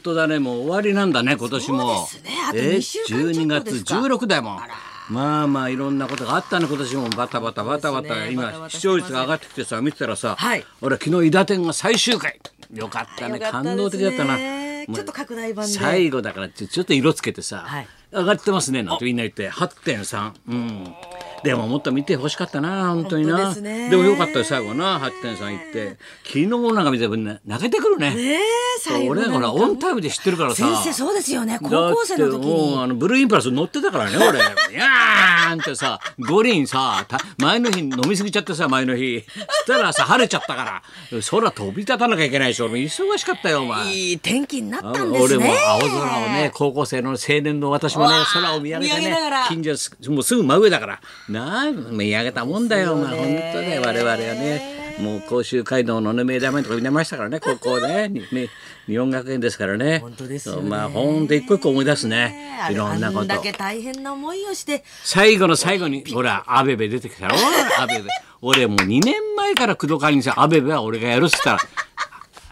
本当だね。もう終わりなんだね今年も。そうですね。あと二週間ちょっと12月ですか。16だもんまあまあいろんなことがあったね今年も。バタバタバタバタ、ね。今視聴率が上がってきてさ見てたらさ、はい。俺昨日伊達天が最終回。よかったね。よかった感動的だったな。ちょっと拡大版で。最後だからちょっと色つけてさ、はい。上がってますねなんてみんな言って。8.3うん。でももっと見てほしかったな本当にな。でもよかったよ最後な。8.3いって。昨日なんか見て泣けてくるね。ねえ最後俺らほらオンタイムで知ってるからさ。先生そうですよね。高校生の時に。あのブルーインパルス乗ってたからね 俺。いやーんってさ五輪さた前の日飲み過ぎちゃってさ前の日。したらさ晴れちゃったから。空飛び立たなきゃいけないでしょ俺忙しかったよお前。いい天気になったんです俺もね青空をね高校生の青年の私もね空を見上げてね近所すもうすぐ真上だから。なあ見上げたもんだよお前ね本当ね我々はねもう甲州街道のね名ダメとか見てましたからね高校ね。にね日本学園ですからね。本当ですまあ本当一個一個思い出すねいろんなこと。あんだけ大変な思いをして。最後の最後にほらアベベ出てきたろ。アベベ。俺もう2年前から工藤会にさアベベは俺がやるっつったら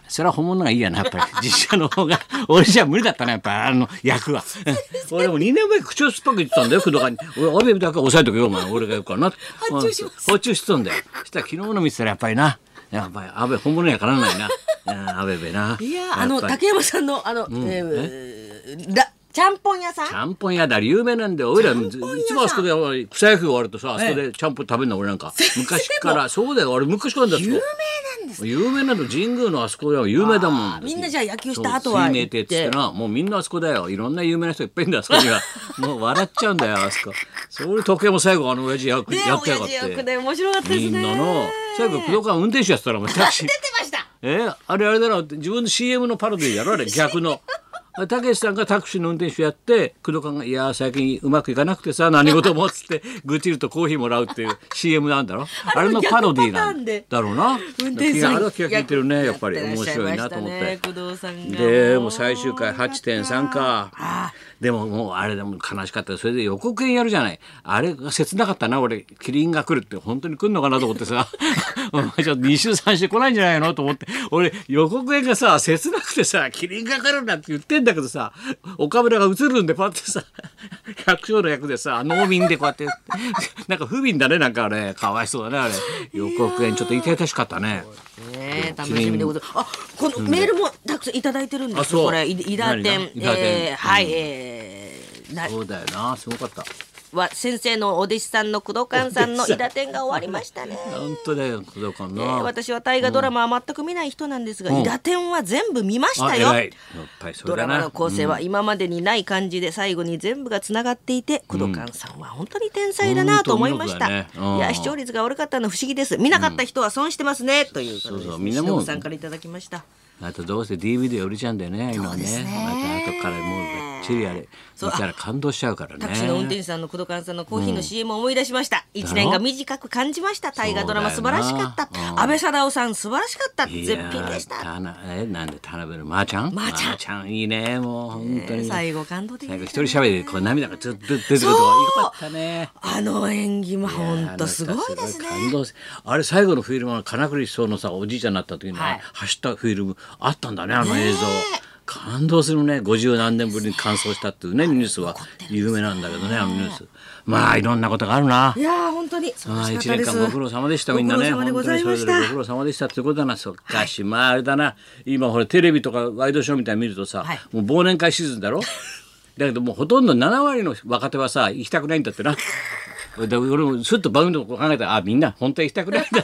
それは本物がいいやなやっぱり。実写の方が俺じゃ無理だったなやっぱあの役は。俺も2年前口を酸っぱく言ってたんだよ工藤会に俺アベベだけは抑えとけよお前。俺が言うからな。発注します。発注してたんだよ。そしたら昨日の見てたらやっぱりな。やっぱりアベ本物にはかなわないな。うんアベベな。いやあの竹山さんのあの、えーらちゃんぽん屋さん？ちゃんぽん屋だ有名なんだよ。俺らいつもあそこで俺草野球終わるとさ、あそこでちゃんぽん食べるの俺なんか。昔から、そうだよ。俺昔からだよ。有名？です有名なの神宮のあそこでは有名だもん。みんなじゃあ野球した後は水明亭っつってな、もうみんなあそこだよ。いろんな有名な人いっぱいいんだよ、あそこには。もう笑っちゃうんだよ、あそこ。それ時計も最後あの親父役ねやってやがっ親父役て。で面白かったですみねんなの、最後、工藤館運転手やってたら、もうタクシー 出。てましたえあれあれだろ自分の CM のパロディーやろあれ逆の。たけしさんがタクシーの運転手やって工藤官が「いやー最近うまくいかなくてさ何事も」っつって 愚痴るとコーヒーもらうっていう CM なんだろ？あれのパロディーなんだろうな運転手さんあれは気が利いてるねやっぱり面白いなと思ってね。工藤さんがでもう最終回8.3かあでももうあれでも悲しかった。それで予告編やるじゃない。あれが切なかったな俺。キリンが来るって本当に来るのかなと思ってさ。お前ちょっと2週3週来ないんじゃないのと思って。俺予告編がさ切なくてさキリンが来るなんて言ってんだけどさ岡村が映るんでパッてさ 百姓の役でさ農民でこうやって なんか不憫だねなんかあれ。かわいそうだねあれ。予告編ちょっと痛々しかったね。ね。楽しみでございます。あ、このメールもたくさんいただいてるんです。これ、い伊田何店えーはい、えーなそうだよなすごかった。は先生のお弟子さんの工藤館さんの伊田店が終わりましたね。本当だよ工藤官な。えー私は大河ドラマは全く見ない人なんですが、伊田店は全部見ましたよ。ドラマの構成は今までにない感じで最後に全部がつながっていて、工藤館さんは本当に天才だなと思いました。ねうんいや視聴率が悪かったの不思議です。見なかった人は損してますね、ということそうです、ね。そうみんなもう忍さんからいただきました。あとどうせ DVD 売れちゃうんだよね今ねねまた後からもうがっちりあれそう。見たら感動しちゃうからね。タクシーの運転手さんの工藤館さんのコーヒーの CM を思い出しました。一年が短く感じました。大河ドラマ素晴らしかった。安倍貞夫さん素晴らしかった。絶品でした。たなえなんで田辺のまーちゃん？まーちゃん。いいねもう本当に。最後感動的で最後一人喋りでこう涙がずっと出てくるとこ。よかったね。あの演技も本当すごいですね。感動すあれ最後のフィルムは金栗そうのさおじいちゃんになった時に、はい。走ったフィルムあったんだねあの映像。感動するね。50何年ぶりに完走したっていうねニュースは有名なんだけどねあのニュース。まあいろんなことがあるな。いやー本当に。あ。一年間ご苦労様でしたみんなね。ご苦労様でございました。本当にそれぞれご苦労様でしたってことだな。そっかし、まああれだな。今ほらテレビとかワイドショーみたいに見るとさ、はい。もう忘年会シーズンだろ？だけどもうほとんど7割の若手はさ行きたくないんだってな。で俺もすっと番組のこと考えたらあみんな本当は行きたくないんだ。あ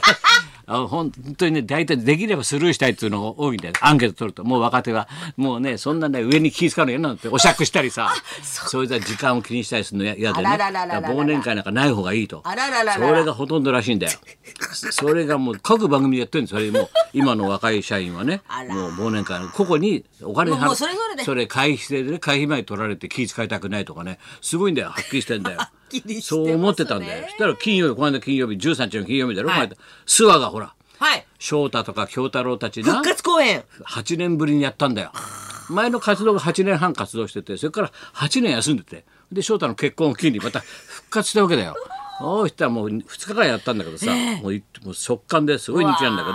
本当にね大体できればスルーしたいっていうのが多いんだよ。アンケート取ると。もう若手はもうねそんなね上に気遣うの嫌なんてお酌したりさ そう。いう時間を気にしたりするの嫌嫌でね。忘年会なんかない方がいいと。それがほとんどらしいんだよ。それがもう各番組でやってるんですそれもう今の若い社員はね。もう忘年会の個々にお金もうもうそれぞれで。ね会費前取られて気遣いたくないとかね。すごいんだよ。はっきりしてんだよ きりしてね。そう思ってたんだよ。そしたら金曜日この間金曜日13日の金曜日だろ、はい。この間諏訪がほらはい。翔太とか京太郎たちな復活公演。8年ぶりにやったんだよ。前の活動が8年半活動しててそれから8年休んでてで翔太の結婚を機にまた復活したわけだよ。おいしたらもう2日間やったんだけどさ、もういもう速乾ですごい人気なんだけ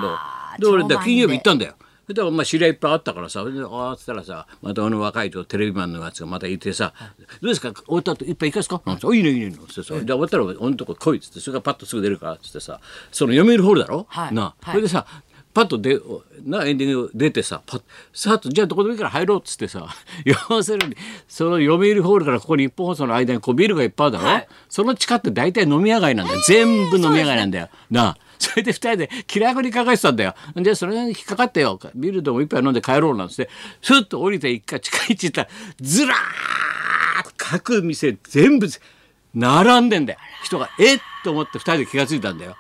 どで俺金曜日行ったんだよそれでまあ知り合いいっぱいあったからさああっつったらさまたあの若いとテレビマンのやつがまたいてさ「どうですか？終わった後いっぱい行かすか?」なんて「あいいねいいね」なんつってさ「じゃあ終わったら俺のとこ来い」っつってそれがパッとすぐ出るからっつってさその読売ホールだろ、はい。なはい。それでさパッとでなエンディング出てさパッさっとじゃあどこでもいいから入ろうっつってさ 要するにその読売ホールからここ日本放送の間にこうビルがいっぱいあるだろ、はい。その地下って大体飲み屋街なんだよ、全部飲み屋街なんだよ。なあそれで二人で気楽にかかってたんだよ。で、それに引っかかってよ。ビールでも一杯飲んで帰ろうなんつって、スッと降りて一回近い位置行ったら、ずらーっと各店全部並んでんだよ。人が、えっと思って二人で気がついたんだよ。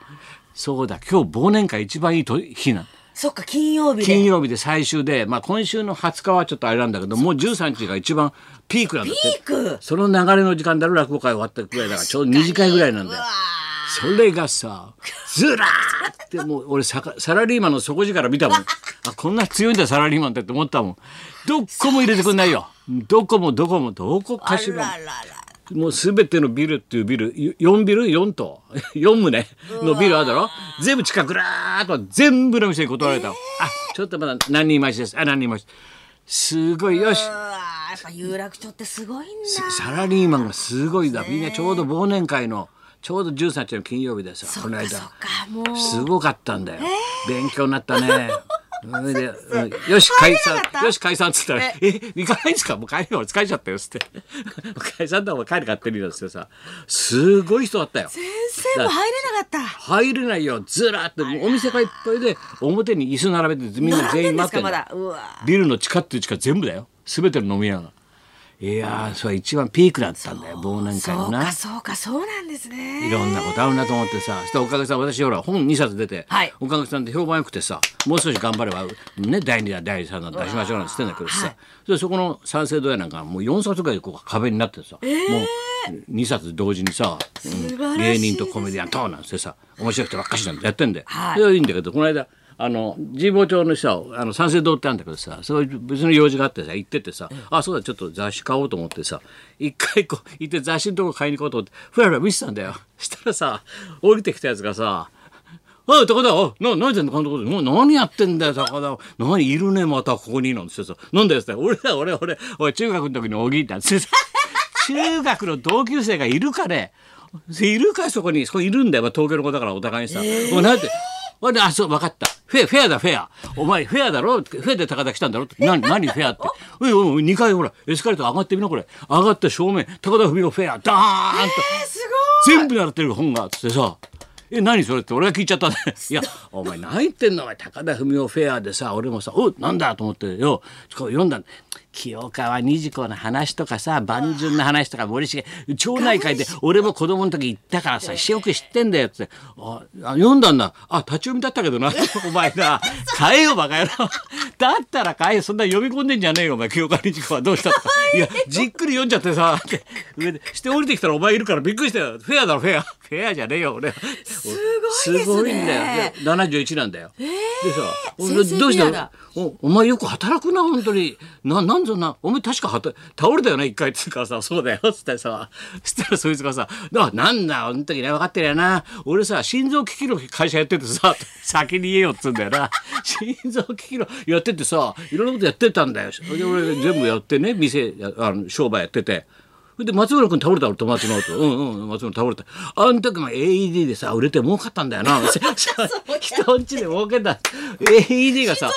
そうだ、今日忘年会一番いいと日なの。そっか金曜日で金曜日で最終で、まあ今週の20日はちょっとあれなんだけど、もう13日が一番ピークなんだって。ピーク？その流れの時間だろ落語会終わったぐらいだからちょうど2時間ぐらいなんだよ。それがさずらーってもう俺サラリーマンの底力見たもん。あこんな強いんだサラリーマンってって思ったもん。どっこも入れてくんないよ。どこもどこもどこかしらも。うすべてのビルっていうビル4ビル？4棟？4棟？のビルあるだろ？全部近くらーっと全部の店に断られたの、あちょっとまだ何人待ちですあ何人待ちすごい。よし。やっぱ有楽町ってすごいんだ。サラリーマンがすごいだ。みんなちょうど忘年会のちょうど13日の金曜日でさこの間。すごかったんだよ、勉強になったね。よし解散。よし解散っつったら「え？行かないんですか？もう帰るよ疲れちゃったよ」っつって「解散だお前帰る勝手に」よっつってさ。すごい人だったよ。先生も入れなかった。入れないよ。ずらーってお店がいっぱいで表に椅子並べてみんな全員待ってん並んでんですかまだ。だうわビルの地下っていう地下全部だよ。全ての飲み屋がいやーそれは一番ピークだったんだよ忘年会そうのなかそうかそうなんですね。いろんなことあるなと思ってさそしておかげさん私ほら本2冊出て、はい。おかげさんで評判よくてさもう少し頑張れば、ね、第2弾第3弾出しましょうなんて言ってんだけどさ、はい。そそこの三省堂屋なんかもう4冊ぐらいこう壁になってさ、もう2冊同時にさ、芸人とコメディアンとなんてさ面白い人ばっかしなんてやってんだよ。はい。それはいいんだけどこの間あの神保町のさあの三省堂ってあるんだけどさそういう別の用事があってさ行っててさ、あそうだちょっと雑誌買おうと思ってさ 一回こう行って雑誌のとこ買いに行こうと思ってふらふら見てたんだよ。したらさ降りてきたやつがさ「おい高田おいな何やってんの監督？もう何やってんだよ高田。何いるねまたここに」なんてさ「なんだよ」っつって「俺だ俺俺おい中学の時のおぎい」ってつってさ中学の同級生がいるかね？いるかそこに。そこいるんだよ、まあ、東京の子だからお互いにさ「おいなんておいあそう分かった。フェアフェアだフェア。お前フェアだろ？フェアで高田来たんだろ？って。何何フェアって？おいおい2階ほらエスカレーター上がってみなこれ。上がって正面高田文夫フェアダーンと。えすごい。全部習ってる本がつってさ「え何それ?」って俺が聞いちゃった いやお前何言ってんの？お前高田文夫フェアでさ俺もさ「おなんだ?」と思ってよ読んだ清川二次子の話とかさ万順の話とか森重町内会で俺も子供の時行ったからさよく知ってんだよって。ああ読んだんだ。あ立ち読みだったけどな。お前な買えよバカ野郎。だったら買えよそんな読み込んでんじゃねえよお前。清川二次子はどうしたとか。いやじっくり読んじゃってさって上でして降りてきたらお前いるからびっくりしたよフェアだろフェア。フェアじゃねえよ俺すごいですね。すごいんだよ。で71なんだよ、でさ先生どうしたおお前よく働くな本当に。ななんぞなお前確かはた倒れたよね一回っつうからさそうだよっつってさ。そしたらそいつがさ「あなんだあの時ね分かってるよな。俺さ心臓機器の会社やっててさ先に言えよ」っつうんだよな。心臓機器のやっててさいろんなことやってたんだよ。それで俺全部やってね店やあの商売やってて。で松村君倒れたろ友達のとうんうん松村倒れた。あの時も AED でさ売れて儲かったんだよな。人んちで儲けた。AED がさ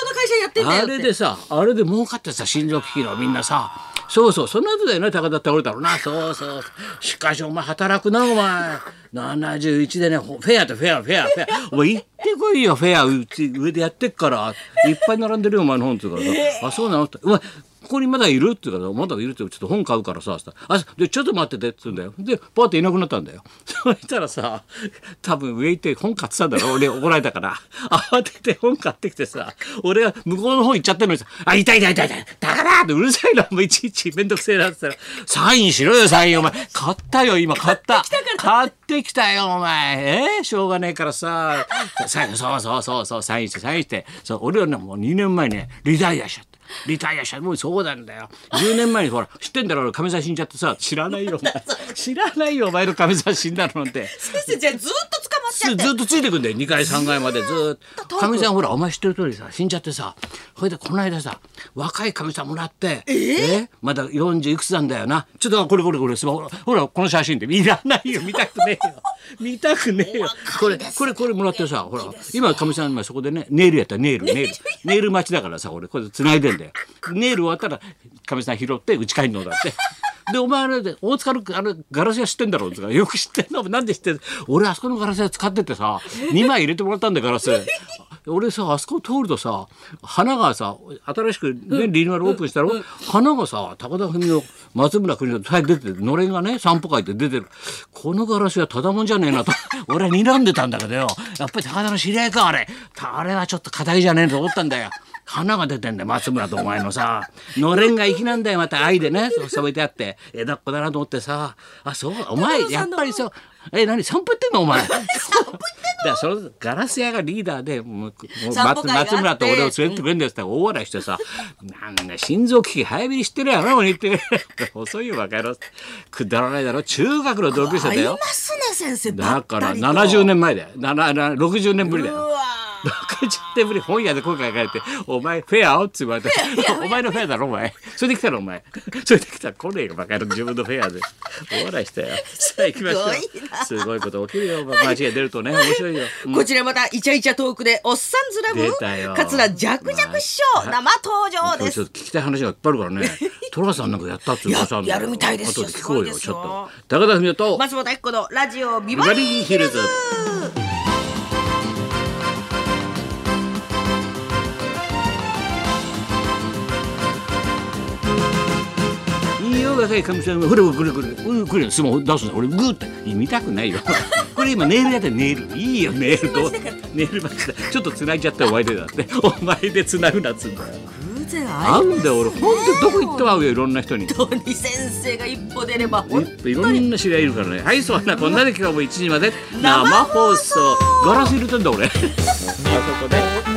あれでさあれで儲かってさ心臓機器のみんなさ。そうそう。その後だよね高田倒れたろな。そうそう。しかしお前働くなお前。71でねほフェアとフェアフェアフェア。お前行ってこいよフェア。うち上でやってっから。いっぱい並んでるよお前の本っつうからさ、あそうなの？ってお前ここにまだいるって言うからまだいるってちょっと本買うからさあでちょっと待っててっつうんだよ。でパーっていなくなったんだよ。そしたらさ多分上行って本買ってたんだろ俺怒られたから。慌てて本買ってきてさ俺が向こうの方行っちゃってるのにさ「あ痛い痛い痛い痛い。だから!」ってうるさいなもういちいちめんどくせえなって言ったら「サインしろよサイン。お前買ったよ今買った。買ってきたよお前。えー、しょうがねえからさ。サインそうそうそうそうサインしてサインして。そう俺はねもう2年前にねリタイアしちゃったリタイアしたもうそうなんだよ。10年前にほら知ってんだろ俺亀さん死んじゃってさ。知らないよ。お前知らないよお前の亀さん死んだのなんて。先生じゃあずっと捕まってしゃって。ずずっとついてくんだよ2階3階までずっと。かみさんほらお前知ってる通りさ死んじゃってさ。それでこの間さ若いかみさんもらって。えまだ40いくつなんだよな。ちょっとこれこれこれスマホほらこの写真っていらないよ見たくねえよ見たくねえよ。これこれこれもらってさほら。今かみさん今そこでねネイルやったらネイルネイルネイル待ちだからさ俺これ繋いでんだよ。ネイル終わったらかみさん拾って家帰るのだって。で、お前あれで、大塚のあれガラス屋知ってんだろうとか、よく知ってんの。なんで知ってんの？俺あそこのガラス屋使っててさ、2枚入れてもらったんだよ、ガラス。俺さ、あそこ通るとさ、花がさ、新しくね、リニューアルオープンしたろ、花がさ、高田文の松村邦洋と出てて、のれんがね、散歩会って出てる。このガラス屋ただもんじゃねえなと、俺は睨んでたんだけどよ。やっぱり高田の知り合いか、あれ。あれはちょっと硬いじゃねえと思ったんだよ。花が出てんだよ松村とお前のさ。のれんが粋なんだよまた愛でね。そう添えてあって。枝っ子だなと思ってさ。あそうお前やっぱりそう。え何散歩行ってんのお前？散歩行ってんの？だそのガラス屋がリーダーでもうもう散歩会があって。松村と俺を連れてくれんだよって大笑いしてさ。なんだ心臓危機早めに知ってるやろ俺言って。遅いよバカ野郎くだらないだろ。中学の同級生だよ。ますね先生。だからばったりと。70年前だよ。ななな60年ぶりだよ60年ぶり本屋で声かけられて「お前フェア?」って言われて「お前のフェアだろお前。それで来たろお前。それで来たら来ねえよバカ野郎。自分のフェアで。大笑いしたよ。さあ行きましょすごいな。うすごいこと起きるよ間違い。出るとね面白いよ、うん。こちらまたイチャイチャトークでおっさんずラブ。桂ジャクジャク師匠生登場今です。日ちょっと聞きたい話がいっぱいあるからね。寅さんなんかやったっていう噂あるんややるみたいですよ。後で聞こうよちょっと高田文夫と。松本明子のラジオビビバリーヒルズいいよ若いかみさんがほらこれこれうんこれ。スマホ出すの俺グーって見たくないよ。これ今ネイルやってネイル。いいよネイル。どうネイルマジだちょっと繋いじゃったお前でだって。お前で繋ぐなっつうんだよ。偶然な会いんで俺ほんとどこ行っても会うよいろんな人に。本当に先生が一歩出れば。い本いろんな知り合いいるからね。はいそんなこんなで今日も1時まで生放送。ガラス入れてんだ俺。あそこで